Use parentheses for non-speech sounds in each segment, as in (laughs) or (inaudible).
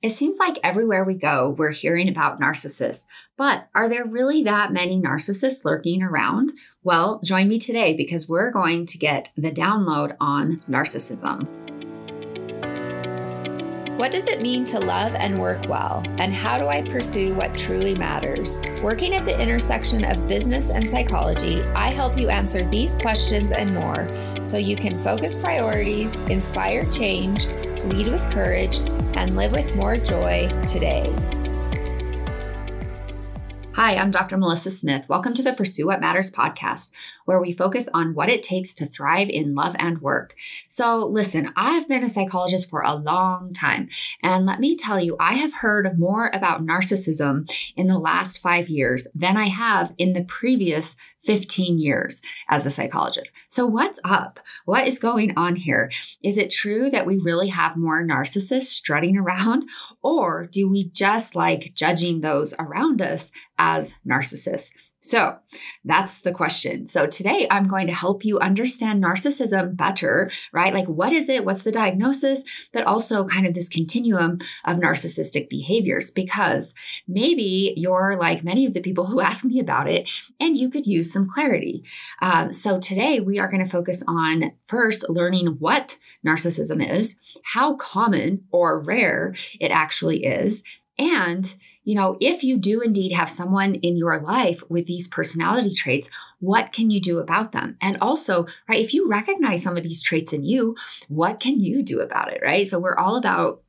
It seems like everywhere we go, we're hearing about narcissists. But are there really that many narcissists lurking around? Well, join me today because we're going to get the download on narcissism. What does it mean to love and work well? And how do I pursue what truly matters? Working at the intersection of business and psychology, I help you answer these questions and more so you can focus priorities, inspire change, lead with courage, and live with more joy today. Hi, I'm Dr. Melissa Smith. Welcome to the Pursue What Matters podcast, where we focus on what it takes to thrive in love and work. So, listen, I've been a psychologist for a long time, and let me tell you, I have heard more about narcissism in the last five years than I have in the previous 15 years as a psychologist. So, what's up? What is going on here? Is it true that we really have more narcissists strutting around, (laughs) or do we just like judging those around us as narcissists? So that's the question. So today I'm going to help you understand narcissism better, right? Like, what is it? What's the diagnosis? But also kind of this continuum of narcissistic behaviors, because maybe you're like many of the people who (laughs) ask me about it and you could use some clarity. Um, so today we are going to focus on first learning what narcissism is, how common or rare it actually is, and, you know, if you do indeed have someone in your life with these personality traits, what can you do about them? And also, right, if you recognize some of these traits in you, what can you do about it, right? So we're all about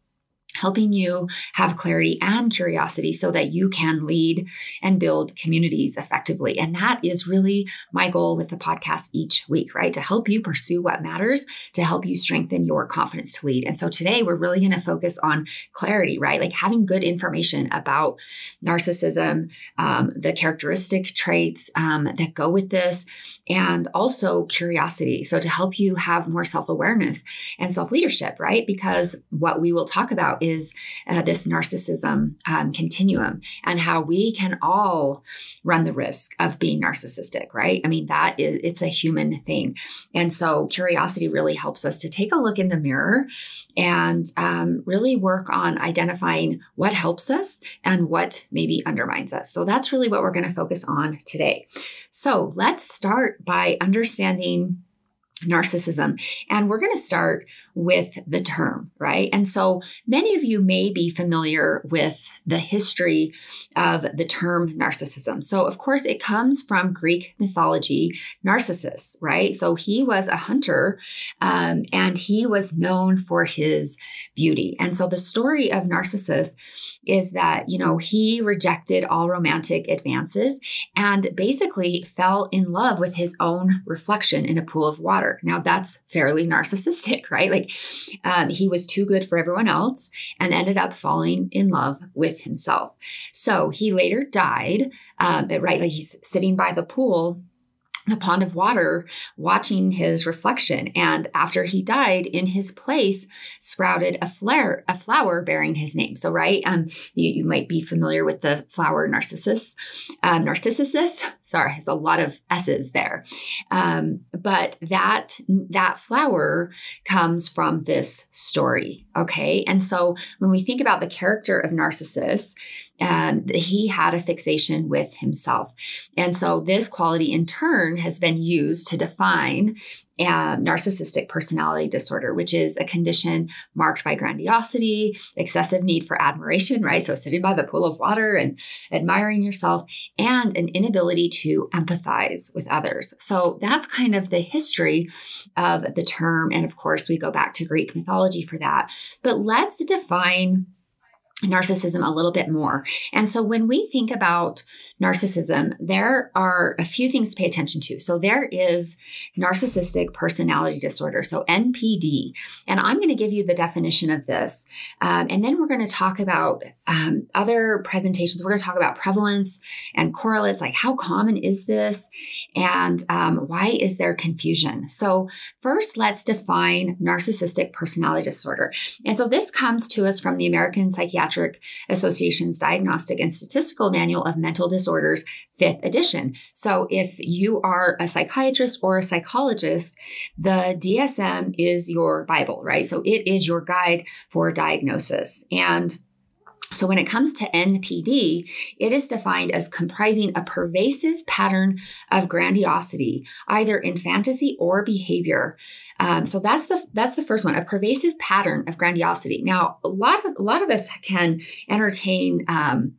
helping you have clarity and curiosity so that you can lead and build communities effectively. And that is really my goal with the podcast each week, right? To help you pursue what matters, to help you strengthen your confidence to lead. And so today we're really going to focus on clarity, right? Like having good information about narcissism, um, the characteristic traits um, that go with this, and also curiosity. So to help you have more self awareness and self leadership, right? Because what we will talk about is uh, this narcissism um, continuum and how we can all run the risk of being narcissistic, right? I mean, that is, it's a human thing. And so curiosity really helps us to take a look in the mirror and um, really work on identifying what helps us and what maybe undermines us. So that's really what we're going to focus on today. So let's start by understanding narcissism. And we're going to start with the term, right? And so many of you may be familiar with the history of the term narcissism. So, of course, it comes from Greek mythology, Narcissus, right? So he was a hunter um, and he was known for his beauty. And so the story of Narcissus is that, you know, he rejected all romantic advances and basically fell in love with his own reflection in a pool of water. Now, that's fairly narcissistic, (laughs) right? Like um, he was too good for everyone else and ended up falling in love with himself. So he later died, um, right? Like he's sitting by the pool the pond of water watching his reflection and after he died in his place sprouted a flare a flower bearing his name so right um you, you might be familiar with the flower narcissus um, narcissus sorry has a lot of s's there um, but that that flower comes from this story okay and so when we think about the character of narcissus um, he had a fixation with himself. And so this quality in turn has been used to define uh, narcissistic personality disorder, which is a condition marked by grandiosity, excessive need for admiration, right? So sitting by the pool of water and admiring yourself, and an inability to empathize with others. So that's kind of the history of the term. And of course, we go back to Greek mythology for that. But let's define narcissism a little bit more. And so when we think about narcissism, there are a few things to pay attention to. So there is narcissistic personality disorder, so NPD. And I'm going to give you the definition of this. Um, and then we're going to talk about um, other presentations. We're going to talk about prevalence and correlates, like how common is this and um, why is there confusion? So first, let's define narcissistic personality disorder. And so this comes to us from the American Psychiatric Association's Diagnostic and Statistical Manual of Mental Disorders Disorders, fifth edition. So if you are a psychiatrist or a psychologist, the DSM is your Bible, right? So it is your guide for diagnosis. And So, when it comes to NPD, it is defined as comprising a pervasive pattern of grandiosity, either in fantasy or behavior. Um, so that's the that's the first one, a pervasive pattern of grandiosity. Now, a lot of a lot of us can entertain um,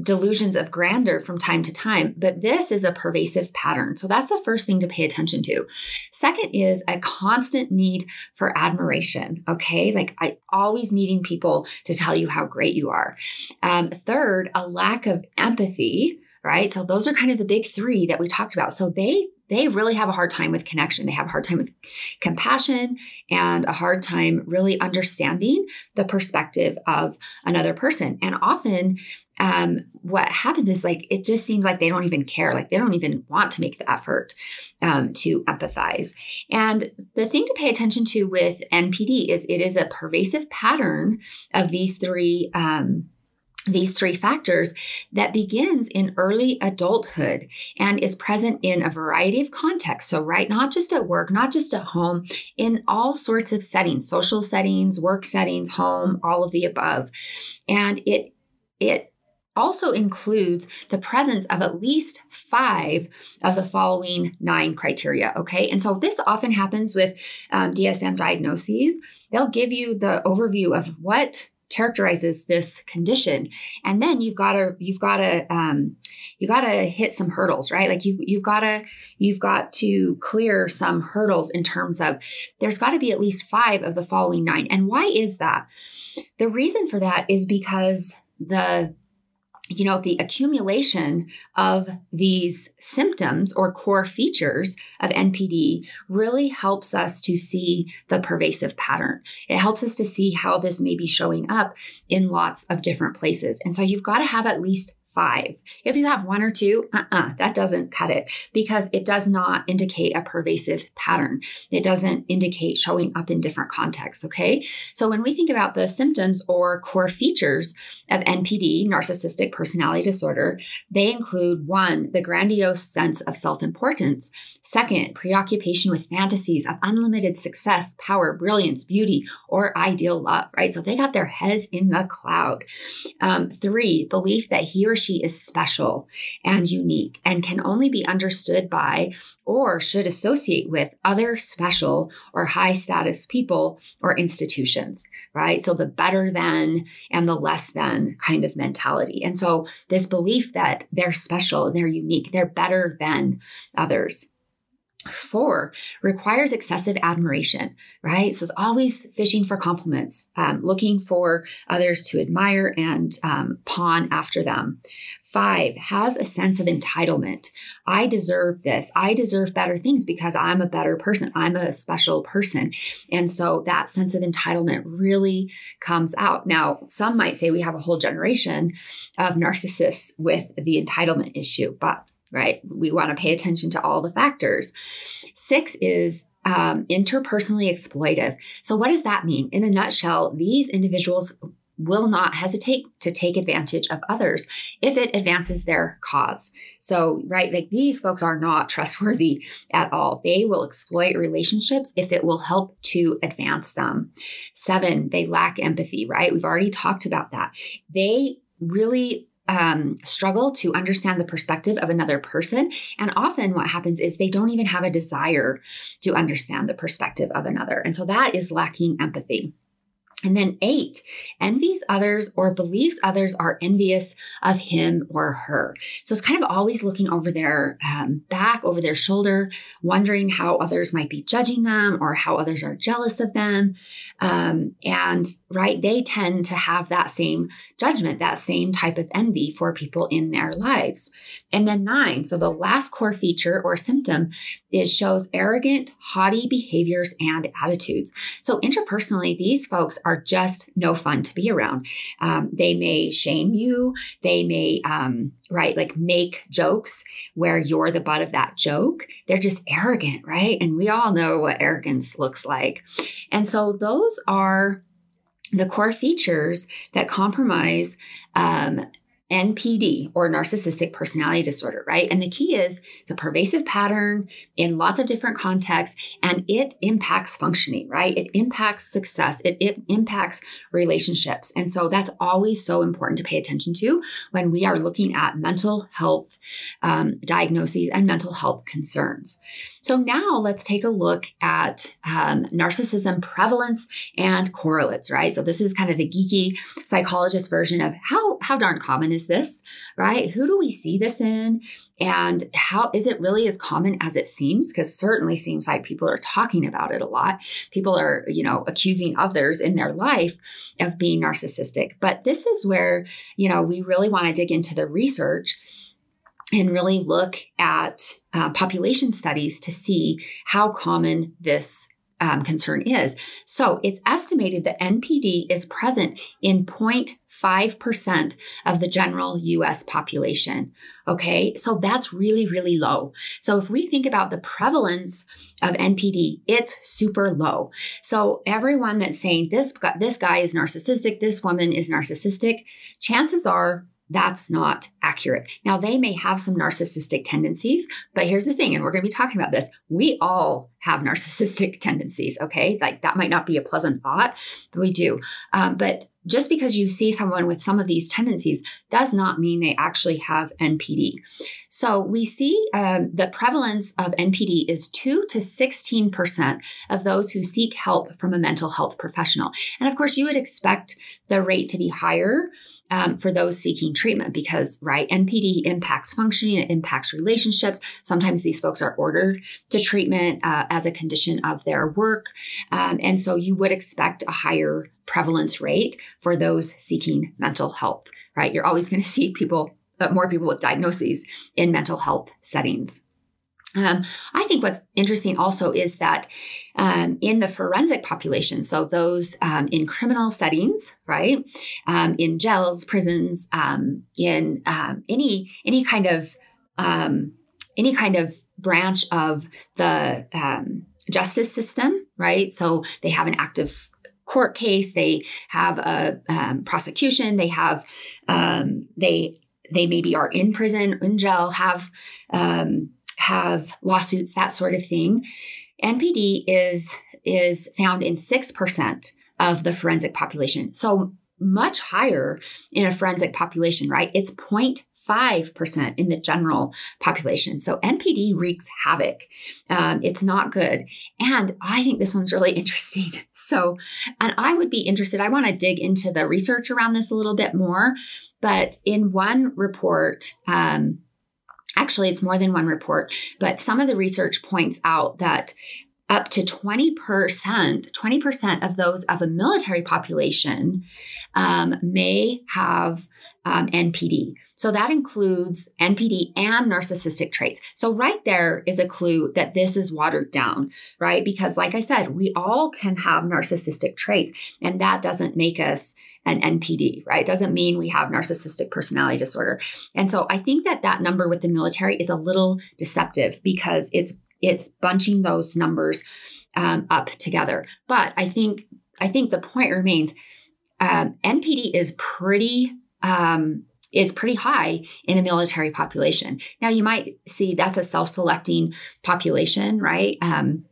delusions of grandeur from time to time, but this is a pervasive pattern. So that's the first thing to pay attention to. Second is a constant need for admiration. Okay. Like I always needing people to tell you how great you are. Um, third, a lack of empathy. Right. So those are kind of the big three that we talked about. So they they really have a hard time with connection. They have a hard time with compassion and a hard time really understanding the perspective of another person. And often um, what happens is like it just seems like they don't even care like they don't even want to make the effort um, to empathize and the thing to pay attention to with npd is it is a pervasive pattern of these three um, these three factors that begins in early adulthood and is present in a variety of contexts. So, right, not just at work, not just at home, in all sorts of settings, social settings, work settings, home, all of the above. And it, it, also includes the presence of at least five of the following nine criteria. Okay. And so this often happens with um, DSM diagnoses. They'll give you the overview of what characterizes this condition. And then you've got to you've got to um, you got to hit some hurdles right? Like you've you've got to you've got to clear some hurdles in terms of there's got to be at least five of the following nine. And why is that? The reason for that is because the you know, the accumulation of these symptoms or core features of NPD really helps us to see the pervasive pattern. It helps us to see how this may be showing up in lots of different places. And so you've got to have at least five. If you have one or two, uh-uh, that doesn't cut it because it does not indicate a pervasive pattern. It doesn't indicate showing up in different contexts. Okay. So when we think about the symptoms or core features of NPD, narcissistic personality disorder, they include one, the grandiose sense of self importance. Second, preoccupation with fantasies of unlimited success, power, brilliance, beauty, or ideal love, right? So they got their heads in the cloud. Um, three, belief that he or she is special and unique and can only be understood by or should associate with other special or high status people or institutions, right? So the better than and the less than kind of mentality. And so this belief that they're special, they're unique, they're better than others. Four requires excessive admiration, right? So it's always fishing for compliments, um, looking for others to admire and um, pawn after them. Five has a sense of entitlement. I deserve this. I deserve better things because I'm a better person. I'm a special person. And so that sense of entitlement really comes out. Now, some might say we have a whole generation of narcissists with the entitlement issue, but right? We want to pay attention to all the factors. Six is um, interpersonally exploitive. So, what does that mean? In a nutshell, these individuals will not hesitate to take advantage of others if it advances their cause. So, right, like these folks are not (laughs) trustworthy at all. They will exploit relationships if it will help to advance them. Seven, they lack empathy, right? We've already talked about that. They really um, struggle to understand the perspective of another person. And often what happens is they don't even have a desire to understand the perspective of another. And so that is lacking empathy. And then eight, envies others or believes others are envious of him or her. So it's kind of always looking over their um, back, over their shoulder, wondering how others might be judging them or how others are jealous of them. Um, and right, they tend to have that same judgment, that same type of envy for people in their lives. And then nine, so the last core feature or symptom is shows arrogant, haughty behaviors and attitudes. So interpersonally, these folks are just no fun to be around. Um, they may shame you. They may, um, right, like make jokes where you're the butt of that joke. They're just arrogant, right? And we all know what arrogance looks like. And so those are the core features that compromise um, NPD or narcissistic personality disorder, right? And the key is it's a pervasive pattern in lots of different contexts and it impacts functioning, right? It impacts success, it, it impacts relationships. And so that's always so important to pay attention to when we are looking at mental health um, diagnoses and mental health concerns. So now let's take a look at um, narcissism prevalence and correlates, right? So this is kind of the geeky psychologist version of how, how darn common is this, right? Who do we see this in? And how is it really as common as it seems? Because certainly seems like people are talking about it a lot. People are, you know, accusing others in their life of being narcissistic. But this is where, you know, we really want to dig into the research and really look at uh, population studies to see how common this um, concern is. So it's estimated that NPD is present in 0.5% of the general US population. Okay, so that's really, really low. So if we think about the prevalence of NPD, it's super low. So everyone that's saying this, this guy is narcissistic, this woman is narcissistic, chances are that's not accurate. Now, they may have some narcissistic tendencies, but here's the thing, and we're going to be talking about this. We all have narcissistic (laughs) tendencies, okay? Like that might not be a pleasant thought, but we do. Um, but just because you see someone with some of these tendencies does not mean they actually have NPD. So we see um, the prevalence of NPD is 2 to 16% of those who seek help from a mental health professional. And of course, you would expect the rate to be higher um, for those seeking treatment because, right, NPD impacts functioning, it impacts relationships. Sometimes these folks are ordered to treatment uh, as a condition of their work. Um, and so you would expect a higher prevalence rate for those seeking mental health, right? You're always going (laughs) to see people, but more people with diagnoses in mental health settings. Um, I think what's interesting also is that um, in the forensic population, so those um, in criminal settings, right, um, in jails, prisons, um, in um, any any kind of any kind of branch of the justice system, right? So they have an active court case, they have a um, prosecution, they have um, they they maybe are in prison, in jail, have um, have lawsuits, that sort of thing. NPD is is found in six percent of the forensic population, so much higher in a forensic population, right? It's 0. 5% in the general population. So NPD wreaks havoc. Um, it's not good. And I think this one's really (laughs) interesting. So, and I would be interested, I want to dig into the research around this a little bit more. But in one report, um, actually, it's more than one report, but some of the research points out that up to 20%, 20% of those of a military population um, may have um, NPD. So that includes NPD and narcissistic traits. So right there is a clue that this is watered down, right? Because like I said, we all can have narcissistic traits and that doesn't make us an NPD, right? It doesn't mean we have narcissistic personality disorder. And so I think that that number with the military is a little deceptive because it's it's bunching those numbers um, up together. But I think I think the point remains um, NPD is pretty um, is pretty high in a military population. Now you might see that's a self-selecting population, right? Um,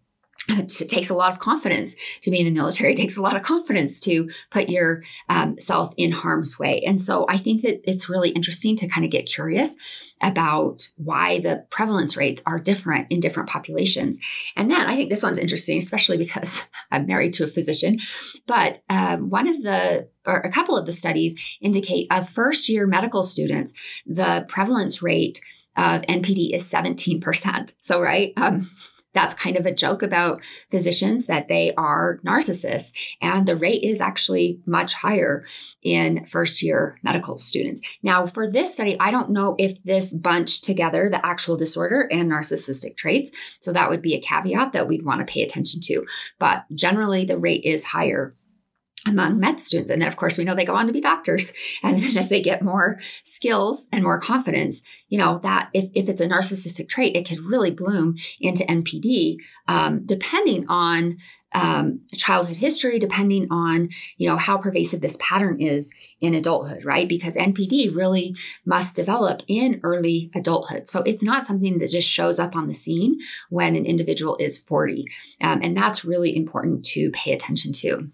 it takes a lot of confidence to be in the military. It (laughs) takes a lot of confidence to put yourself um, in harm's way. And so I think that it's really interesting to kind of get curious about why the prevalence rates are different in different populations. And then I think this one's interesting, especially because (laughs) I'm married to a physician. But um, one of the or a couple of the studies indicate of first year medical students, the prevalence rate of NPD is 17%. So, right? Um, that's kind of a joke about physicians that they are narcissists. And the rate is actually much higher in first year medical students. Now, for this study, I don't know if this bunched together the actual disorder and narcissistic traits. So that would be a caveat that we'd want to pay attention to. But generally, the rate is higher among med students. And then, of course, we know they go on to be doctors. (laughs) And then as they get more skills and more confidence, you know, that if, if it's a narcissistic trait, it could really bloom into NPD, um, depending on um, childhood history, depending on, you know, how pervasive this pattern is in adulthood, right? Because NPD really must develop in early adulthood. So it's not something that just shows up on the scene when an individual is 40. Um, and that's really important to pay attention to.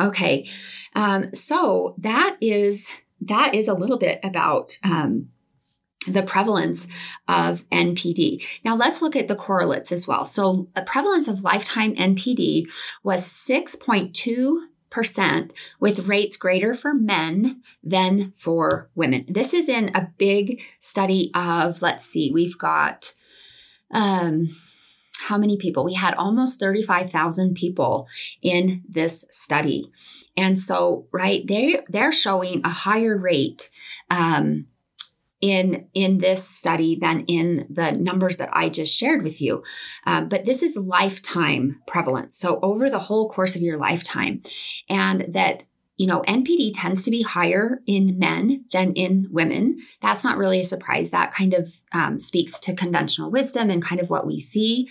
Okay, um, so that is that is a little bit about um, the prevalence of NPD. Now let's look at the correlates as well. So the prevalence of lifetime NPD was 6.2 percent with rates greater for men than for women. This is in a big study of, let's see, we've got um, how many people? We had almost 35,000 people in this study. And so, right, they they're showing a higher rate um, in in this study than in the numbers that I just shared with you. Um, but this is lifetime prevalence, so over the whole course of your lifetime, and that you know, NPD tends to be higher in men than in women. That's not really a surprise. That kind of um, speaks to conventional wisdom and kind of what we see.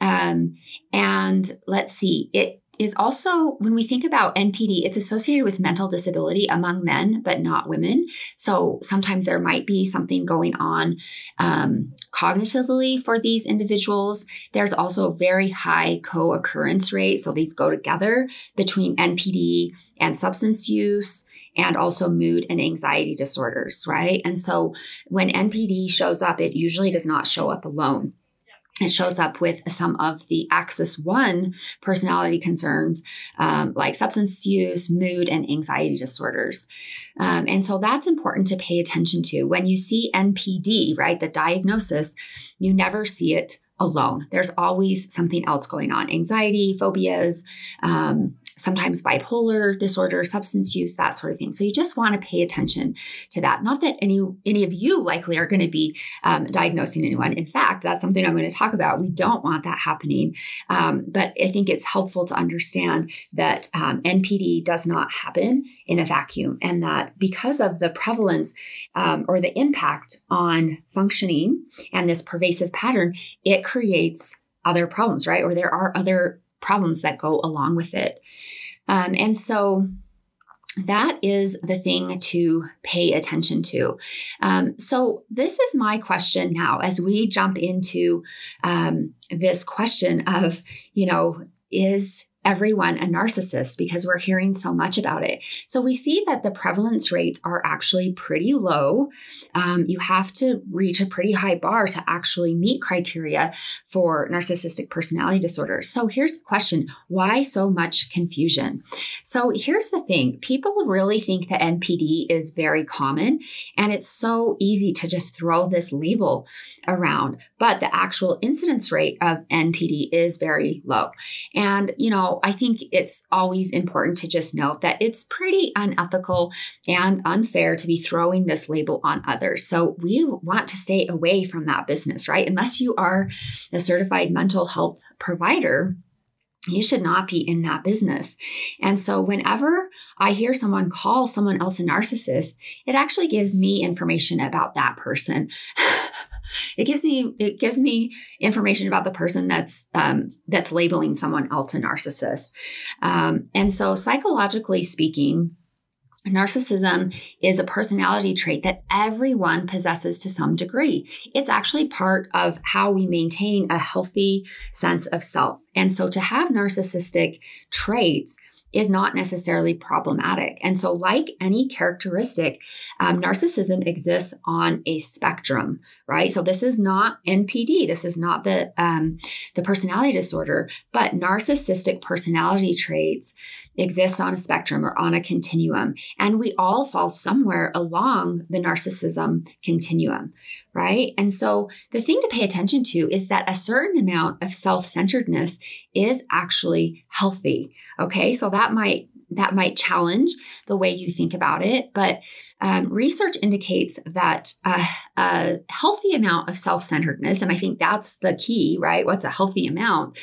Um, and let's see, it is also when we think about NPD, it's associated with mental disability among men, but not women. So sometimes there might be something going on um, cognitively for these individuals. There's also a very high co occurrence rate. So these go together between NPD and substance use and also mood and anxiety disorders, right? And so when NPD shows up, it usually does not show up alone it shows up with some of the axis one personality concerns um, like substance use mood and anxiety disorders. Um, and so that's important to pay attention to. When you see npd right the diagnosis you never see it alone. There's always something else going on. Anxiety phobias um, sometimes bipolar disorder, substance use, that sort of thing. So you just want to pay attention to that. Not that any any of you likely are going to be um, diagnosing anyone. In fact, that's something I'm going to talk about. We don't want that happening, um, but I think it's helpful to understand that um, NPD does not happen in a vacuum, and that because of the prevalence um, or the impact on functioning and this pervasive pattern, it creates other problems, right? Or there are other problems that go along with it. Um, and so that is the thing to pay attention to. Um, so, this is my question now as we jump into um, this question of, you know, is everyone a narcissist because we're hearing so much about it. So we see that the prevalence rates are actually pretty low. Um, you have to reach a pretty high bar to actually meet criteria for narcissistic personality disorder. So here's the question why so much confusion? So here's the thing people really think that NPD is very common, and it's so easy to just throw this label around. But the actual incidence rate of NPD is very low. And, you know, I think it's always important to just note that it's pretty unethical and unfair to be throwing this label on others. So we want to stay away from that business, right? Unless you are a certified mental health provider you should not be in that business. And so, whenever I hear someone call someone else a narcissist, it actually gives me information about that person. (laughs) it gives me it gives me information about the person that's um, that's labeling someone else a narcissist. Um, and so, psychologically speaking, Narcissism is a personality trait that everyone possesses to some degree. It's actually part of how we maintain a healthy sense of self. And so to have narcissistic traits is not necessarily problematic. And so, like any characteristic, um, narcissism exists on a spectrum, right? So this is not NPD. This is not the um, the personality disorder, but narcissistic personality traits exist on a spectrum or on a continuum, and we all fall somewhere along the narcissism continuum, right? And so the thing to pay attention to is that a certain amount of self centeredness is actually healthy. Okay, so that might that might challenge the way you think about it. But um, research indicates that a, a healthy amount of self centeredness, and I think that's the key, right? What's a healthy amount?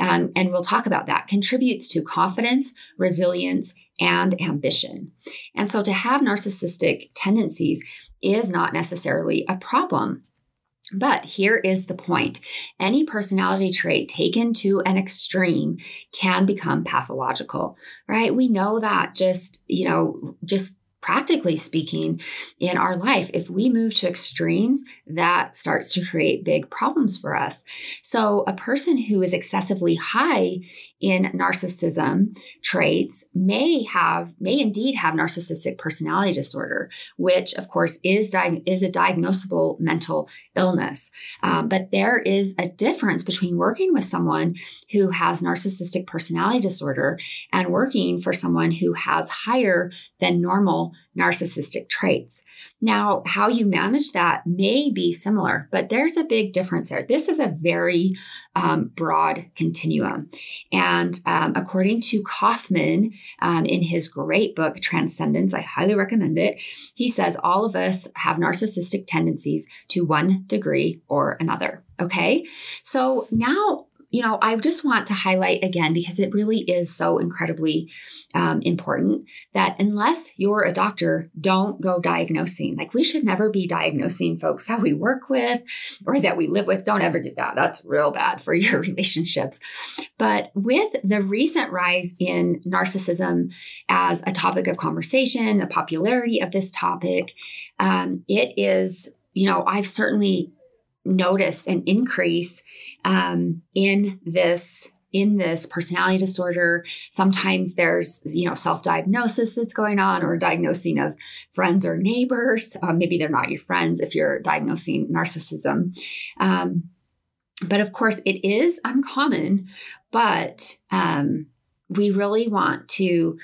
Um, and we'll talk about that, contributes to confidence, resilience, and ambition. And so to have narcissistic tendencies is not necessarily a problem. But here is the point any personality trait taken to an extreme can become pathological, right? We know that just, you know, just practically speaking, in our life. If we move to extremes, that starts to create big problems for us. So, a person who is excessively high in narcissism traits may have, may indeed have narcissistic personality disorder, which, of course, is, di- is a diagnosable mental illness. Um, but there is a difference between working with someone who has narcissistic personality disorder and working for someone who has higher than normal narcissistic traits. Now, how you manage that may be similar, but there's a big difference there. This is a very um, broad continuum. And um, according to Kaufman, um, in his great book, Transcendence, I highly recommend it, he says all of us have narcissistic tendencies to one degree or another. Okay. So now you know, I just want to highlight again because it really is so incredibly um, important that unless you're a doctor, don't go diagnosing. Like we should never be diagnosing folks that we work with or that we live with. Don't ever do that. That's real bad for (laughs) your relationships. But with the recent rise in narcissism as a topic of conversation, the popularity of this topic, um, it is, you know, I've certainly noticed an increase um, in this in this personality disorder. Sometimes there's you know self-diagnosis that's going on or diagnosing of friends or neighbors. Um, maybe they're not your friends if you're diagnosing narcissism. Um, but of course it is uncommon but um, we really want to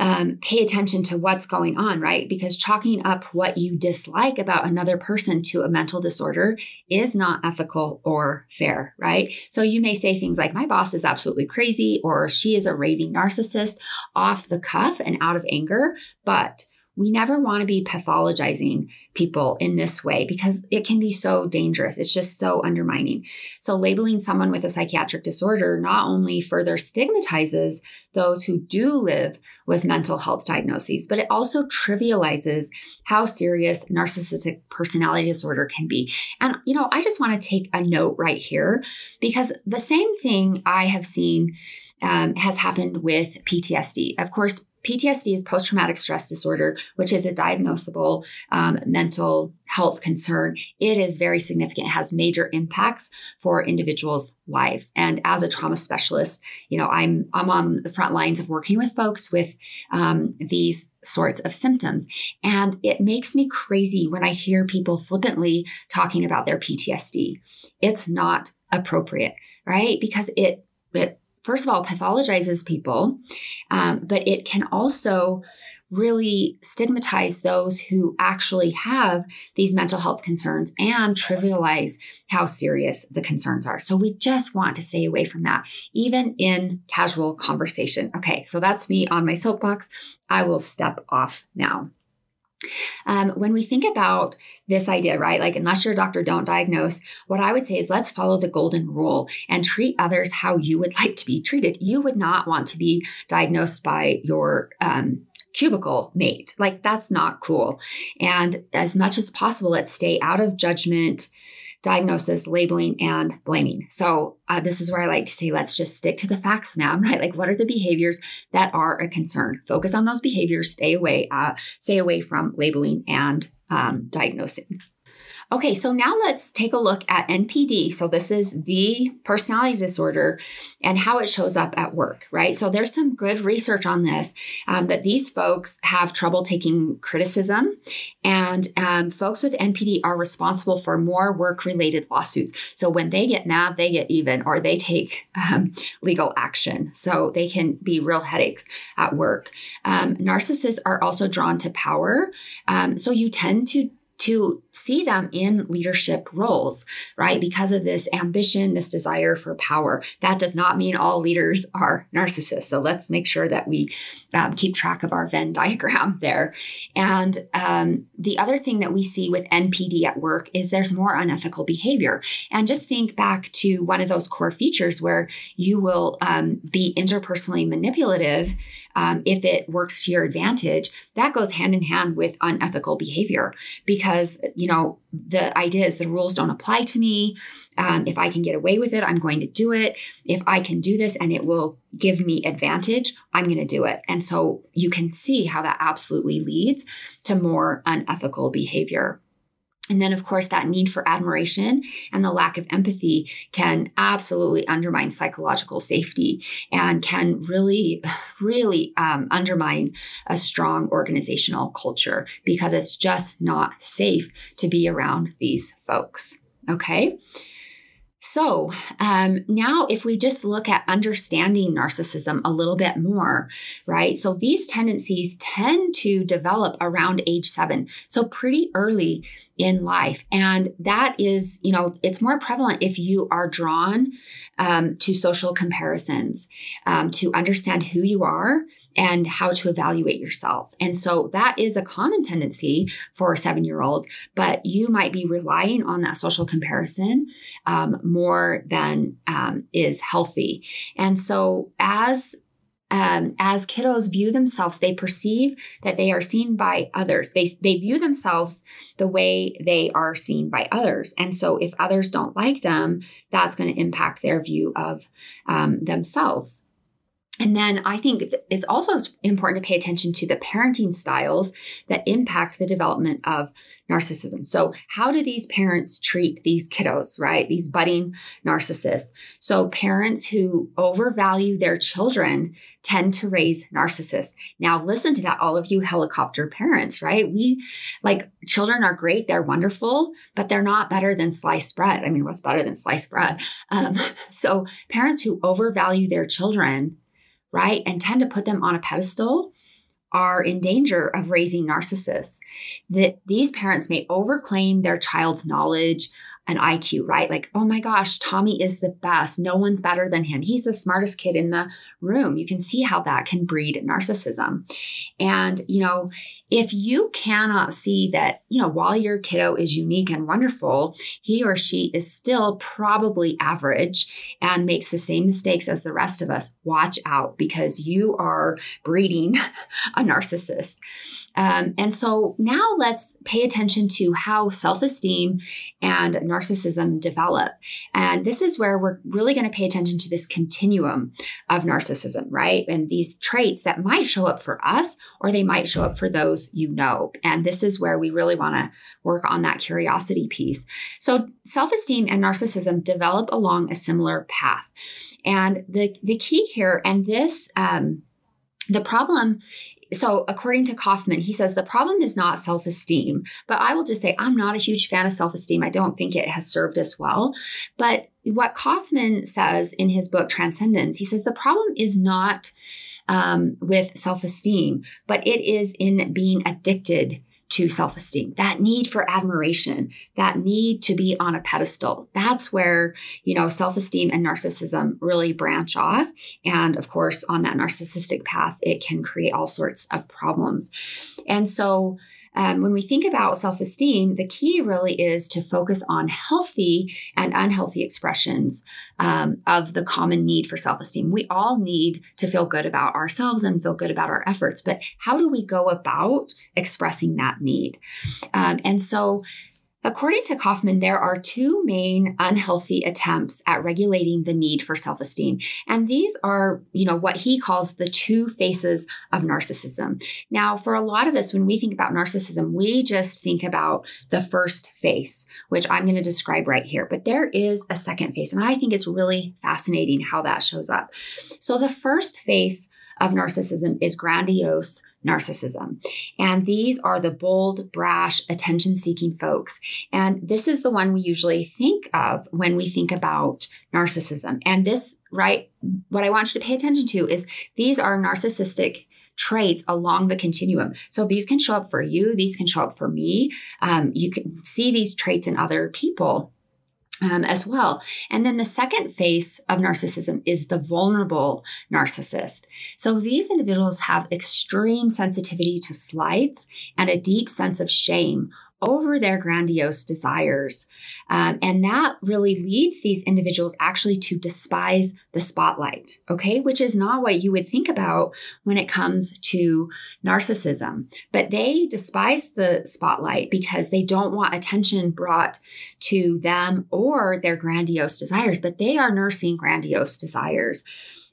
um, pay attention to what's going on, right? Because chalking up what you dislike about another person to a mental disorder is not ethical or fair, right? So you may say things like, my boss is absolutely crazy, or she is a raving narcissist off the cuff and out of anger. But we never want to be pathologizing people in this way because it can be so dangerous. It's just so undermining. So, labeling someone with a psychiatric disorder not only further stigmatizes those who do live with mental health diagnoses, but it also trivializes how serious narcissistic personality disorder can be. And, you know, I just want to take a note right here because the same thing I have seen um, has happened with PTSD. Of course, PTSD is post traumatic stress disorder, which is a diagnosable um, mental health concern. It is very significant. It has major impacts for individuals' lives. And as a trauma specialist, you know, I'm I'm on the front lines of working with folks with um, these sorts of symptoms, and it makes me crazy when I hear people flippantly talking about their PTSD. It's not appropriate, right? Because it it first of all, pathologizes people, um, but it can also really stigmatize those who actually have these mental health concerns and trivialize how serious the concerns are. So we just want to stay away from that, even in casual conversation. Okay, so that's me on my soapbox. I will step off now. Um, when we think about this idea, right, like unless you're doctor, don't diagnose, what I would say is let's follow the golden rule and treat others how you would (laughs) like to be treated. You would not want to be diagnosed by your um, cubicle mate. Like that's not cool. And as much as possible, let's stay out of judgment diagnosis, labeling, and blaming. So uh, this is where I like to say, let's just stick to the facts, ma'am. (laughs) Right? Like, what are the behaviors that are a concern? Focus on those behaviors. Stay away. Uh, stay away from labeling and um, diagnosing. Okay, so now let's take a look at NPD. So, this is the personality disorder and how it shows up at work, right? So, there's some good research on this um, that these folks have trouble taking criticism, and um, folks with NPD are responsible for more work related lawsuits. So, when they get mad, they get even or they take um, legal action. So, they can be real headaches at work. Um, narcissists are also drawn to power. Um, so, you tend to to see them in leadership roles, right? Because of this ambition, this desire for power. That does not mean all leaders are narcissists. So let's make sure that we um, keep track of our Venn (laughs) diagram there. And um, the other thing that we see with NPD at work is there's more unethical behavior. And just think back to one of those core features where you will um, be interpersonally manipulative um, if it works to your advantage, that goes hand in hand with unethical behavior because, you know, the idea is the rules don't apply to me. Um, if I can get away with it, I'm going to do it. If I can do this and it will give me advantage, I'm going to do it. And so you can see how that absolutely leads to more unethical behavior. And then, of course, that need for admiration and the lack of empathy can absolutely undermine psychological safety and can really, (sighs) really um, undermine a strong organizational culture because it's just not safe to be around these folks. Okay. So, um, now if we just look at understanding narcissism a little bit more, right? So, these tendencies tend to develop around age seven. So, pretty early in life. And that is, you know, it's more prevalent if you are drawn um, to social comparisons, um, to understand who you are and how to evaluate yourself. And so that is a common tendency for seven year olds, but you might be relying on that social comparison um, more than um, is healthy. And so as um, as kiddos view themselves, they perceive that they are seen by others. They, they view themselves the way they are seen by others. And so if others don't like them, that's going to impact their view of um, themselves. And then I think it's also important to pay attention to the parenting styles that impact the development of narcissism. So, how do these parents treat these kiddos, right? These budding narcissists. So, parents who overvalue their children tend to raise narcissists. Now, listen to that, all of you helicopter parents, right? We like children are great, they're wonderful, but they're not better than sliced bread. I mean, what's better than sliced bread? Um, (laughs) so, parents who overvalue their children right? And tend to put them on a pedestal are in danger of raising narcissists. That these parents may overclaim their child's knowledge, and IQ, right? Like, oh my gosh, Tommy is the best. No one's better than him. He's the smartest kid in the room. You can see how that can breed narcissism. And, you know, if you cannot see that, you know, while your kiddo is unique and wonderful, he or she is still probably average and makes the same mistakes as the rest of us, watch out because you are breeding (laughs) a narcissist. Um, and so now let's pay attention to how self esteem and narcissism develop. And this is where we're really going to pay attention to this continuum of narcissism, right? And these traits that might show up for us or they might show up for those you know. And this is where we really want to work on that curiosity piece. So self esteem and narcissism develop along a similar path. And the, the key here, and this, um, the problem so according to Kaufman, he says the problem is not self-esteem, but I will just say I'm not a huge fan of self-esteem. I don't think it has served us well. But what Kaufman says in his book Transcendence, he says the problem is not um, with self-esteem, but it is in being addicted to self esteem, that need for admiration, that need to be on a pedestal. That's where, you know, self esteem and narcissism really branch off. And of course, on that narcissistic path, it can create all sorts of problems. And so, um, when we think about self esteem, the key really is to focus on healthy and unhealthy expressions um, of the common need for self esteem. We all need to feel good about ourselves and feel good about our efforts, but how do we go about expressing that need? Um, and so, According to Kaufman, there are two main unhealthy attempts at regulating the need for self-esteem. And these are, you know, what he calls the two faces of narcissism. Now, for a lot of us, when we think about narcissism, we just think about the first face, which I'm going to describe right here. But there is a second face. And I think it's really fascinating how that shows up. So the first face of narcissism is grandiose narcissism. And these are the bold, brash, attention seeking folks. And this is the one we usually think of when we think about narcissism. And this, right, what I want you to pay attention to is these are narcissistic traits along the continuum. So these can show up for you, these can show up for me. Um, you can see these traits in other people. Um, as well. And then the second face of narcissism is the vulnerable narcissist. So these individuals have extreme sensitivity to slights and a deep sense of shame over their grandiose desires. Um, and that really leads these individuals actually to despise the spotlight, okay, which is not what you would think about when it comes to narcissism. But they despise the spotlight because they don't want attention brought to them or their grandiose desires, but they are nursing grandiose desires.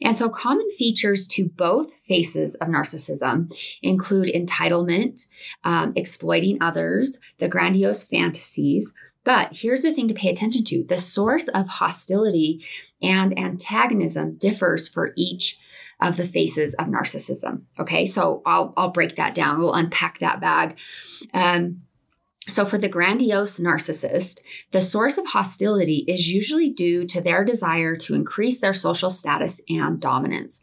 And so, common features to both faces of narcissism include entitlement, um, exploiting others, the grandiose fantasies. But here's the thing to pay attention to the source of hostility and antagonism differs for each of the faces of narcissism. Okay, so I'll, I'll break that down. We'll unpack that bag. Um, so, for the grandiose narcissist, the source of hostility is usually due to their desire to increase their social status and dominance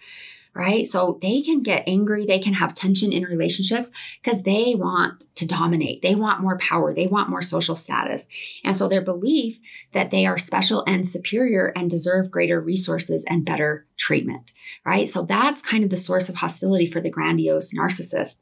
right? So they can get angry, they can have tension in relationships because they want to dominate. They want more power, they want more social status. And so their belief that they are special and superior and deserve greater resources and better treatment, right? So that's kind of the source of hostility for the grandiose narcissist.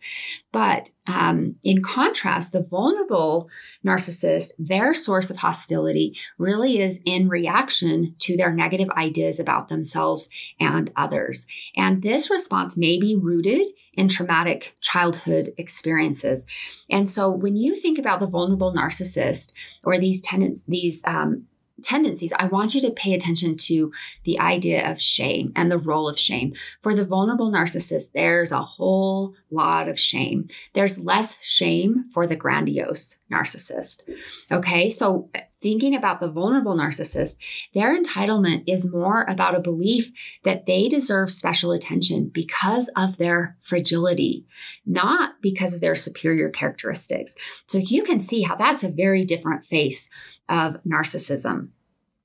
But um, in contrast, the vulnerable narcissist, their source of hostility really is in reaction to their negative ideas about themselves and others. And this response may be rooted in traumatic childhood experiences. And so when you think about the vulnerable narcissist or these tenants, these um, tendencies, I want you to pay attention to the idea of shame and the role of shame. For the vulnerable narcissist, there's a whole lot of shame. There's less shame for the grandiose narcissist. Okay, so thinking about the vulnerable narcissist, their entitlement is more about a belief that they deserve special attention because of their fragility, not because of their superior characteristics. So you can see how that's a very different face of narcissism.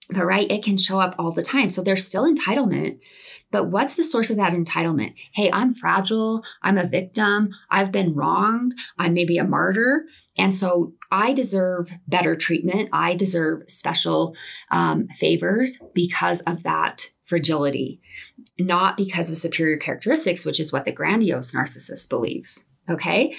But right, it can show up all the time. So there's still entitlement. But what's the source of that entitlement? Hey, I'm fragile. I'm a victim. I've been wronged. I'm maybe a martyr. And so I deserve better treatment. I deserve special um, favors because of that fragility, not because of superior characteristics, which is what the grandiose narcissist believes. Okay.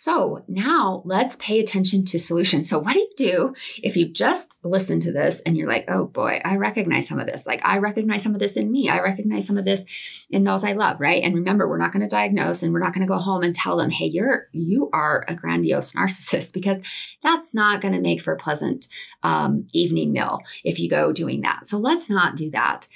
So now let's pay attention to solutions. So, what do you do if you've just listened to this and you're like, oh boy, I recognize some of this? Like, I recognize some of this in me. I recognize some of this in those I love, right? And remember, we're not going to diagnose and we're not going to go home and tell them, hey, you're, you are a grandiose narcissist because that's not going to make for a pleasant um, evening meal if you go doing that. So, let's not do that.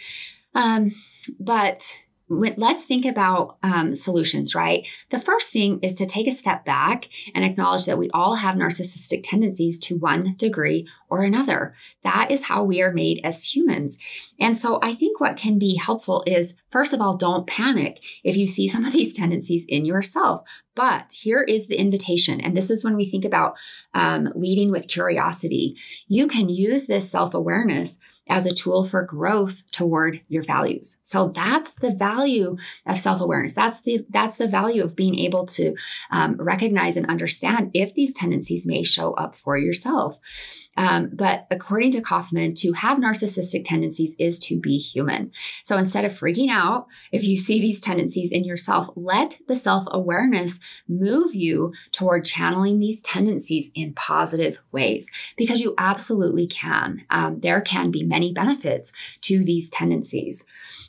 Um, but let's think about um, solutions, right? The first thing is to take a step back and acknowledge that we all have narcissistic tendencies to one degree or another. That is how we are made as humans. And so I think what can be helpful is, first of all, don't panic if you see some of these tendencies in yourself. But here is the invitation. And this is when we think about um, leading with curiosity. You can use this self awareness as a tool for growth toward your values. So that's the value of self-awareness. That's the that's the value of being able to um, recognize and understand if these tendencies may show up for yourself. Um, but according to Kaufman, to have narcissistic tendencies is to be human. So instead of freaking out if you see these tendencies in yourself, let the self-awareness move you toward channeling these tendencies in positive ways because you absolutely can. Um, there can be many benefits to these tendencies.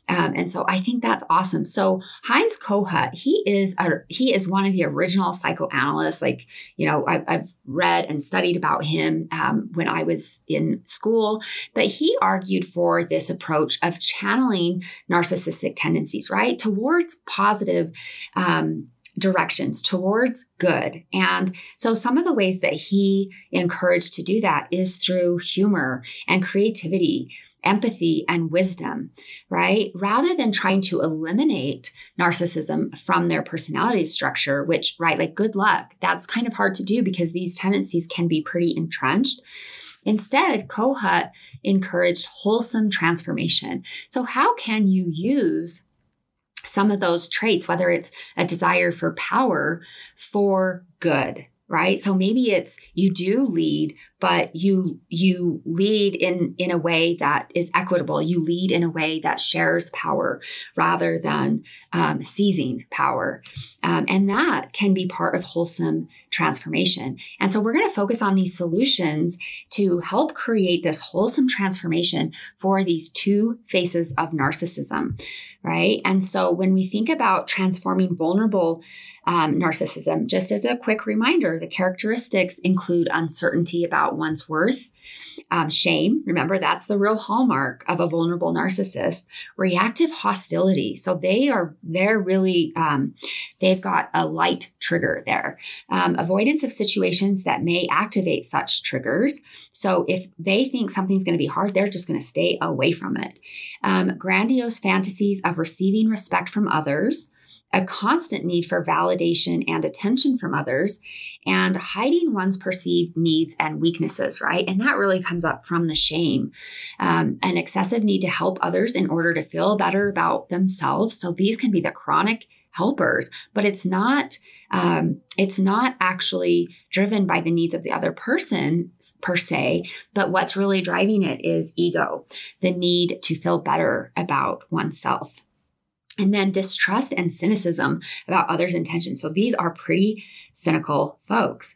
Um, and so I think that's awesome. So Heinz Kohut, he is a, he is one of the original psychoanalysts. Like you know, I've, I've read and studied about him um, when I was in school, but he argued for this approach of channeling narcissistic tendencies right towards positive. Um, directions towards good. And so some of the ways that he encouraged to do that is through humor and creativity, empathy and wisdom, right? Rather than trying to eliminate narcissism from their personality structure, which, right, like good luck. That's kind of hard to do because these tendencies can be pretty entrenched. Instead, Kohut encouraged wholesome transformation. So how can you use some of those traits, whether it's a desire for power for good, right so maybe it's you do lead but you you lead in in a way that is equitable. You lead in a way that shares power rather than um, seizing power. Um, and that can be part of wholesome transformation. And so we're going to focus on these solutions to help create this wholesome transformation for these two faces of narcissism right? And so when we think about transforming vulnerable um, narcissism. Just as a quick reminder, the characteristics include uncertainty about one's worth, um, shame, remember that's the real hallmark of a vulnerable narcissist. Reactive hostility. So they are, they're really, um, they've got a light trigger there. Um, avoidance of situations that may activate such triggers. So if they think something's going to be hard, they're just going to stay away from it. Um, grandiose fantasies of receiving respect from others a constant need for validation and attention from others, and hiding one's perceived needs and weaknesses, right? And that really comes up from the shame. Um, an excessive need to help others in order to feel better about themselves. So these can be the chronic helpers, but it's not. Um, it's not actually driven by the needs of the other person per se, but what's really driving it is ego, the need to feel better about oneself and then distrust and cynicism about others' intentions. So these are pretty cynical folks.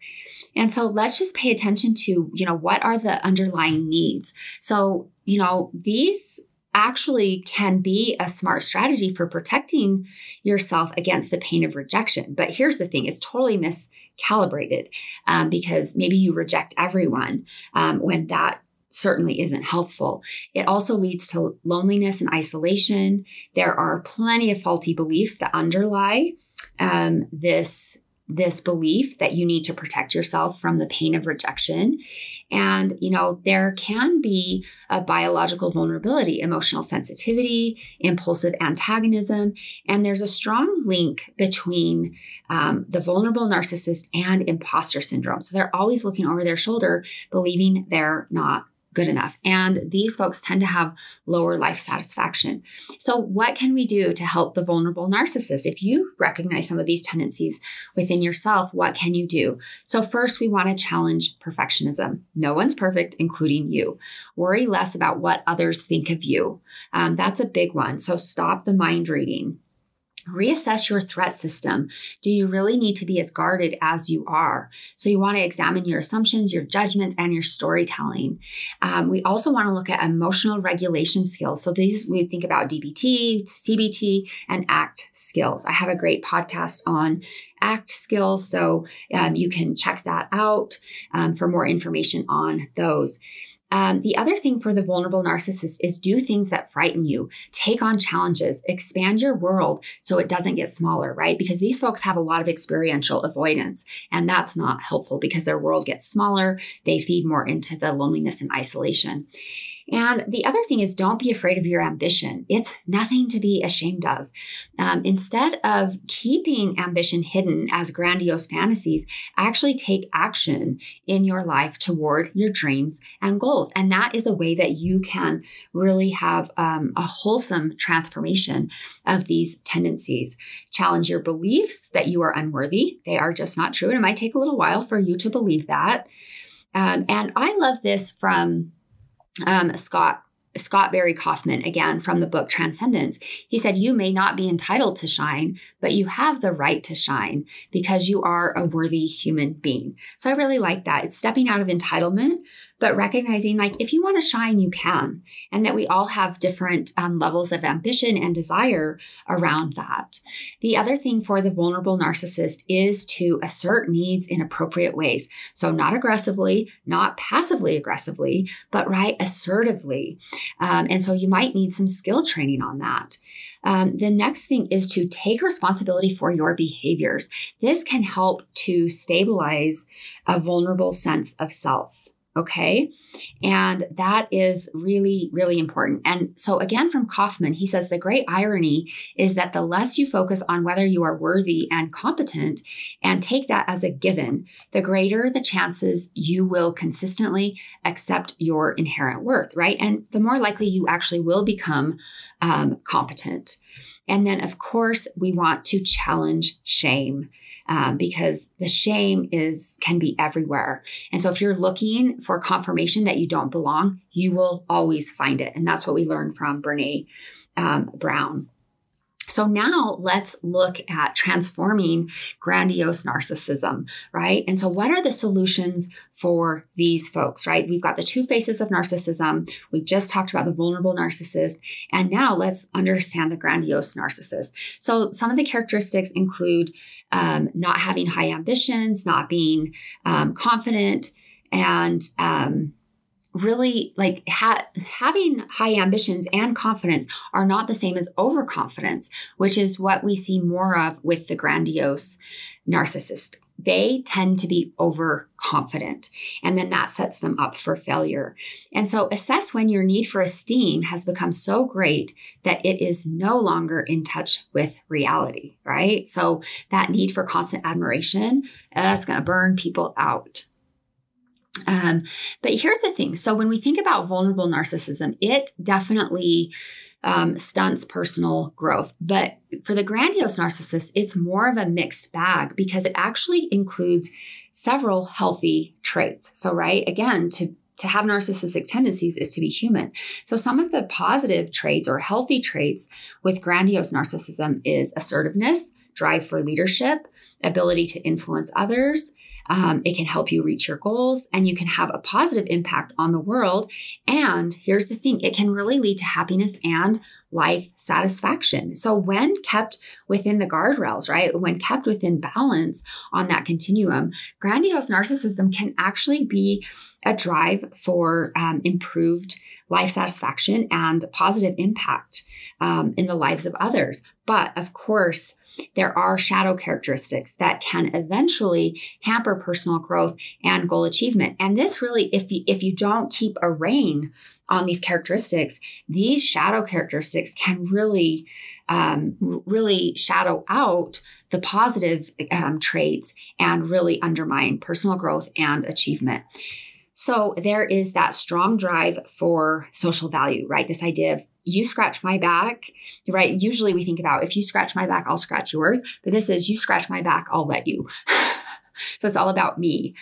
And so let's just pay attention to, you know, what are the underlying needs? So, you know, these actually can be a smart strategy for protecting yourself against the pain of rejection. But here's the thing it's totally miscalibrated um, because maybe you reject everyone um, when that certainly isn't helpful. It also leads to loneliness and isolation. There are plenty of faulty beliefs that underlie um, this this belief that you need to protect yourself from the pain of rejection. And, you know, there can be a biological vulnerability, emotional sensitivity, impulsive antagonism, and there's a strong link between um, the vulnerable narcissist and imposter syndrome. So they're always looking over their shoulder, believing they're not good enough. And these folks tend to have lower life satisfaction. So, what can we do to help the vulnerable narcissist? If you recognize some of these tendencies within yourself, what can you do? So, first, we want to challenge perfectionism. No one's perfect, including you. Worry less about what others think of you. Um, that's a big one. So, stop the mind reading. Reassess your threat system. Do you really need to be as guarded as you are? So, you want to examine your assumptions, your judgments, and your storytelling. Um, we also want to look at emotional regulation skills. So, these we think about DBT, CBT, and ACT skills. I have a great podcast on ACT skills, so um, you can check that out um, for more information on those. Um, the other thing for the vulnerable narcissist is do things that frighten you, take on challenges, expand your world so it doesn't get smaller, right? Because these folks have a lot of experiential avoidance, and that's not helpful because their world gets smaller. They feed more into the loneliness and isolation. And the other thing is don't be afraid of your ambition. It's nothing to be ashamed of. Um, instead of keeping ambition hidden as grandiose fantasies, actually take action in your life toward your dreams and goals. And that is a way that you can really have um, a wholesome transformation of these tendencies. Challenge your beliefs that you are unworthy. They are just not true. And it might take a little while for you to believe that. Um, and I love this from um, Scott Scott Barry Kaufman, again from the book Transcendence, he said, You may not be entitled to shine, but you have the right to shine because you are a worthy human being. So I really like that. It's stepping out of entitlement, but recognizing like if you want to shine, you can, and that we all have different um, levels of ambition and desire around that. The other thing for the vulnerable narcissist is to assert needs in appropriate ways. So not aggressively, not passively aggressively, but right assertively. Um, and so you might need some skill training on that. Um, the next thing is to take responsibility for your behaviors. This can help to stabilize a vulnerable sense of self. Okay. And that is really, really important. And so, again, from Kaufman, he says the great irony is that the less you focus on whether you are worthy and competent and take that as a given, the greater the chances you will consistently accept your inherent worth, right? And the more likely you actually will become um, competent. And then, of course, we want to challenge shame. Um, because the shame is can be everywhere. And so if you're looking for confirmation that you don't belong, you will always find it. And that's what we learned from Brene um, Brown. So now let's look at transforming grandiose narcissism, right? And so what are the solutions for these folks, right? We've got the two faces of narcissism. We just talked about the vulnerable narcissist. And now let's understand the grandiose narcissist. So some of the characteristics include um, not having high ambitions, not being um, confident, and um, really like ha- having high ambitions and confidence are not the same as overconfidence, which is what we see more of with the grandiose narcissist. They tend to be overconfident, and then that sets them up for failure. And so, assess when your need for esteem has become so great that it is no longer in touch with reality, right? So, that need for constant admiration, that's going to burn people out. Um, but here's the thing. So when we think about vulnerable narcissism, it definitely um, stunts personal growth. But for the grandiose narcissist, it's more of a mixed bag because it actually includes several healthy traits. So, right, again, to to have narcissistic tendencies is to be human. So some of the positive traits or healthy traits with grandiose narcissism is assertiveness, drive for leadership, ability to influence others, um, it can help you reach your goals and you can have a positive impact on the world. And here's the thing it can really lead to happiness and life satisfaction. So, when kept within the guardrails, right, when kept within balance on that continuum, grandiose narcissism can actually be a drive for um, improved life satisfaction and positive impact um, in the lives of others. But of course, there are shadow characteristics that can eventually hamper personal growth and goal achievement. And this really, if you, if you don't keep a rein on these characteristics, these shadow characteristics can really, um, really shadow out the positive um, traits and really undermine personal growth and achievement. So there is that strong drive for social value, right? This idea of you scratch my back, right? Usually we think about if you scratch my back, I'll scratch yours. But this is you scratch my back, I'll let you. (laughs) so it's all about me.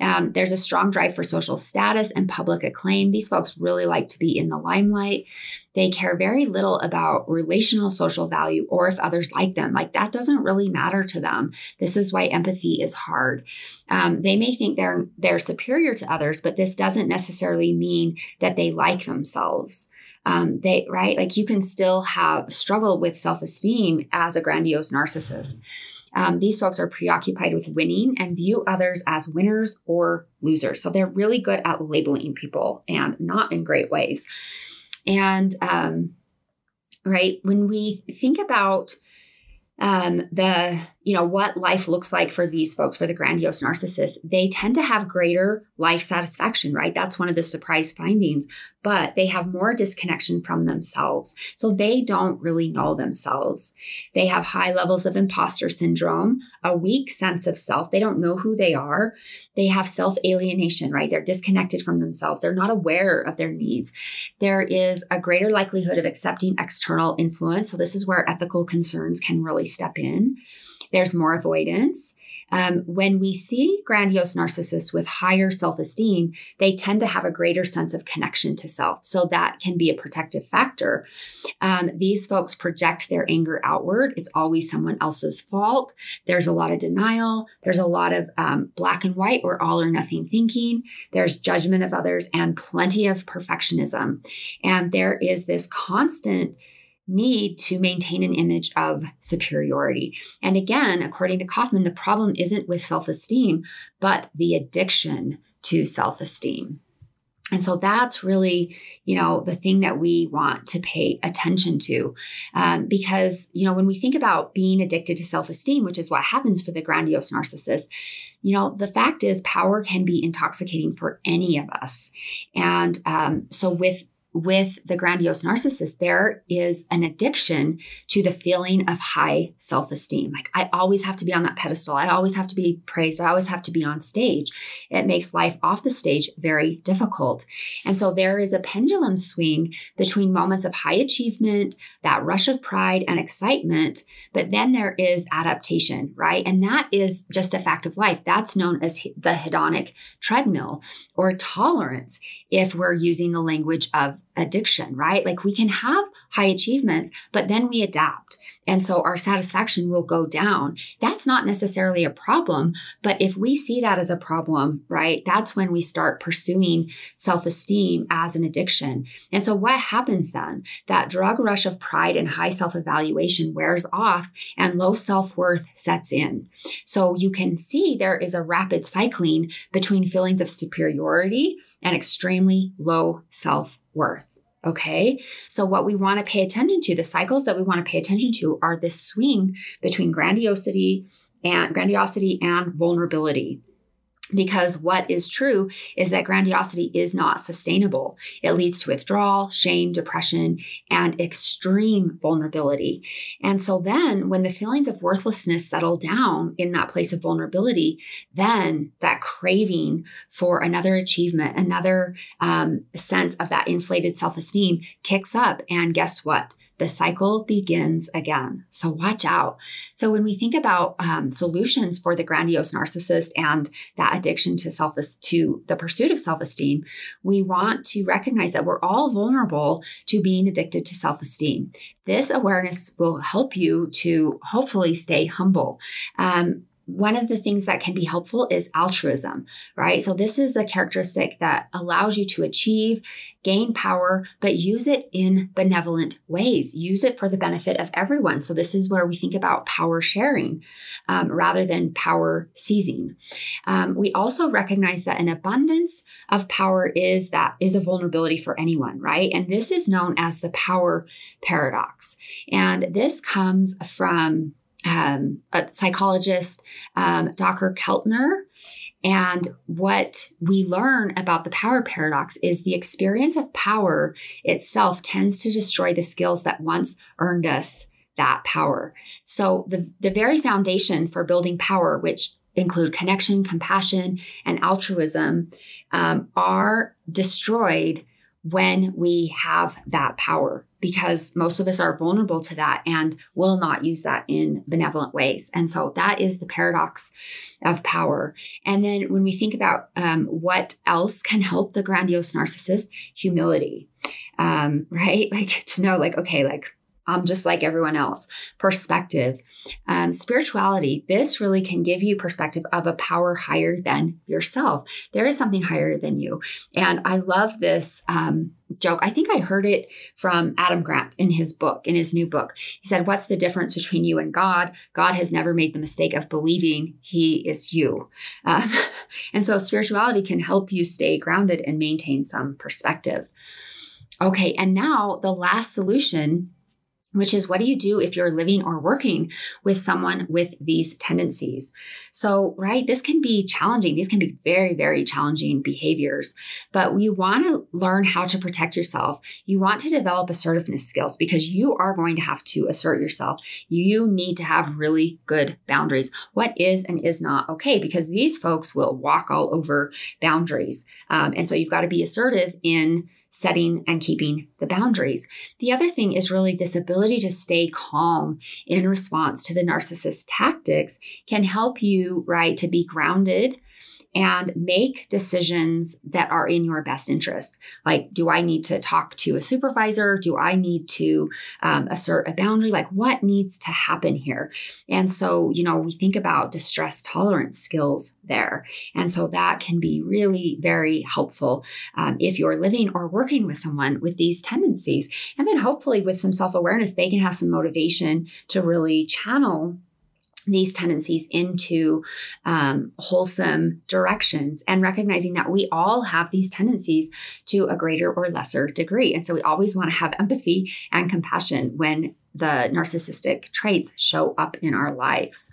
Um, there's a strong drive for social status and public acclaim. These folks really like to be in the limelight. They care very little about relational social value or if others like them. Like that doesn't really matter to them. This is why empathy is hard. Um, they may think they're they're superior to others, but this doesn't necessarily mean that they like themselves um, they right? Like you can still have struggle with self-esteem as a grandiose narcissist. Um, these folks are preoccupied with winning and view others as winners or losers. So they're really good at labeling people and not in great ways. And um, right when we think about um, the you know what life looks like for these folks for the grandiose narcissists they tend to have greater life satisfaction right? That's one of the surprise findings but they have more disconnection from themselves. So they don't really know themselves. They have high levels of imposter syndrome a weak sense of self. They don't know who they are. They have self alienation right? They're disconnected from themselves. They're not aware of their needs. There is a greater likelihood of accepting external influence. So this is where ethical concerns can really step in there's more avoidance. Um, when we see grandiose narcissists with higher self esteem, they tend to have a greater sense of connection to self. So that can be a protective factor. Um, these folks project their anger outward. It's always someone else's fault. There's a lot of denial. There's a lot of um, black and white or all or nothing thinking. There's judgment of others and plenty of perfectionism. And there is this constant need to maintain an image of superiority. And again, according to Kaufman, the problem isn't with self esteem, but the addiction to self esteem. And so that's really, you know, the thing that we want to pay attention to. Um, because, you know, when we think about being addicted to self esteem, which is what happens for the grandiose narcissist, you know, the fact is power can be intoxicating for any of us. And um, so with with the grandiose narcissist, there is an addiction to the feeling of high self esteem. Like, I always have to be on that pedestal. I always have to be praised. I always have to be on stage. It makes life off the stage very difficult. And so there is a pendulum swing between moments of high achievement, that rush of pride and excitement, but then there is adaptation, right? And that is just a fact of life. That's known as the hedonic treadmill or tolerance if we're using the language of addiction, right? Like we can have high achievements, but then we adapt. And so our satisfaction will go down. That's not necessarily a problem, but if we see that as a problem, right, that's when we start pursuing self esteem as an addiction. And so what happens then? That drug rush of pride and high self evaluation wears off and low self worth sets in. So you can see there is a rapid cycling between feelings of superiority and extremely low self worth. Okay. So what we want to pay attention to, the cycles that we want to pay attention to are this swing between grandiosity and grandiosity and vulnerability. Because what is true is that grandiosity is not sustainable. It leads to withdrawal, shame, depression, and extreme vulnerability. And so then when the feelings of worthlessness settle down in that place of vulnerability, then that craving for another achievement, another um, sense of that inflated self esteem kicks up. And guess what? The cycle begins again. So watch out. So when we think about um, solutions for the grandiose narcissist and that addiction to self to the pursuit of self esteem, we want to recognize that we're all vulnerable to being addicted to self esteem. This awareness will help you to hopefully stay humble. Um, one of the things that can be helpful is altruism, right? So, this is a characteristic that allows you to achieve, gain power, but use it in benevolent ways. Use it for the benefit of everyone. So, this is where we think about power sharing um, rather than power seizing. Um, we also recognize that an abundance of power is that is a vulnerability for anyone, right? And this is known as the power paradox. And this comes from um, a psychologist, um, Dr. Keltner. And what we learn about the power paradox is the experience of power itself tends to destroy the skills that once earned us that power. So the, the very foundation for building power, which include connection, compassion, and altruism, um, are destroyed when we have that power because most of us are vulnerable to that and will not use that in benevolent ways. And so that is the paradox of power. And then when we think about um, what else can help the grandiose narcissist, humility, um, (laughs) right? Like to know, like, okay, like I'm just like everyone else. Perspective, um, spirituality, this really can give you perspective of a power higher than yourself. There is something higher than you. And I love this um, joke. I think I heard it from Adam Grant in his book, in his new book. He said, What's the difference between you and God? God has never made the mistake of believing he is you. Um, (laughs) and so spirituality can help you stay grounded and maintain some perspective. Okay, and now the last solution which is what do you do if you're living or working with someone with these tendencies? So, right, this can be challenging. These can be very, very challenging behaviors, but you want to learn how to protect yourself. You want to develop assertiveness skills because you are going to have to assert yourself. You need to have really good boundaries. What is and is not okay because these folks will walk all over boundaries. Um, and so you've got to be assertive in setting and keeping the boundaries. The other thing is really this ability to stay calm in response to the narcissist tactics can help you, right, to be grounded and make decisions that are in your best interest. Like, do I need to talk to a supervisor? Do I need to um, assert a boundary? Like, what needs to happen here? And so, you know, we think about distress tolerance skills there. And so that can be really very helpful um, if you're living or working with someone with these tendencies. And then hopefully, with some self awareness, they can have some motivation to really channel these tendencies into um, wholesome directions and recognizing that we all have these tendencies to a greater or lesser degree. And so we always want to have empathy and compassion when the narcissistic traits show up in our lives.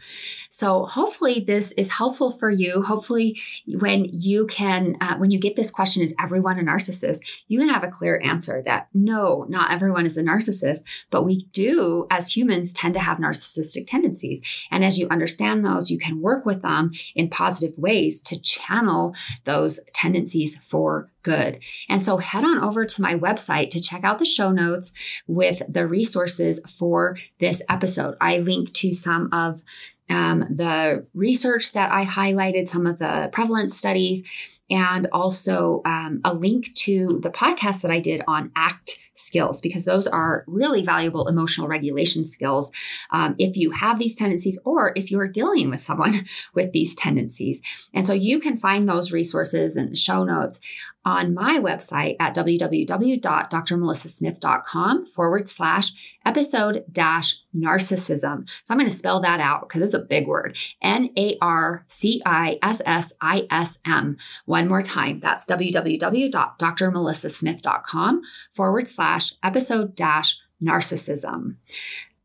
So hopefully this is helpful for you. Hopefully when you can, uh, when you get this question, is everyone a narcissist? You can have a clear answer that no, not everyone is a narcissist, but we do as humans tend to have narcissistic tendencies. And as you understand those, you can work with them in positive ways to channel those tendencies for good. And so head on over to my website to check out the show notes with the resources for this episode. I link to some of um, the research that I highlighted, some of the prevalence studies, and also um, a link to the podcast that I did on ACT skills because those are really valuable emotional regulation skills um, if you have these tendencies or if you're dealing with someone (laughs) with these tendencies. And so you can find those resources and the show notes on my website at www.drmelissasmith.com forward slash episode dash narcissism. So I'm going to spell that out because it's a big word. N A R C I S S I S M. One more time. That's www.drmelissasmith.com forward slash episode dash narcissism.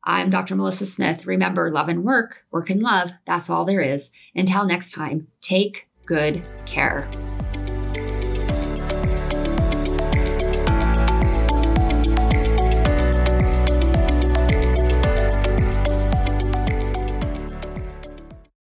I'm Dr. Melissa Smith. Remember, love and work, work and love. That's all there is. Until next time, take good care.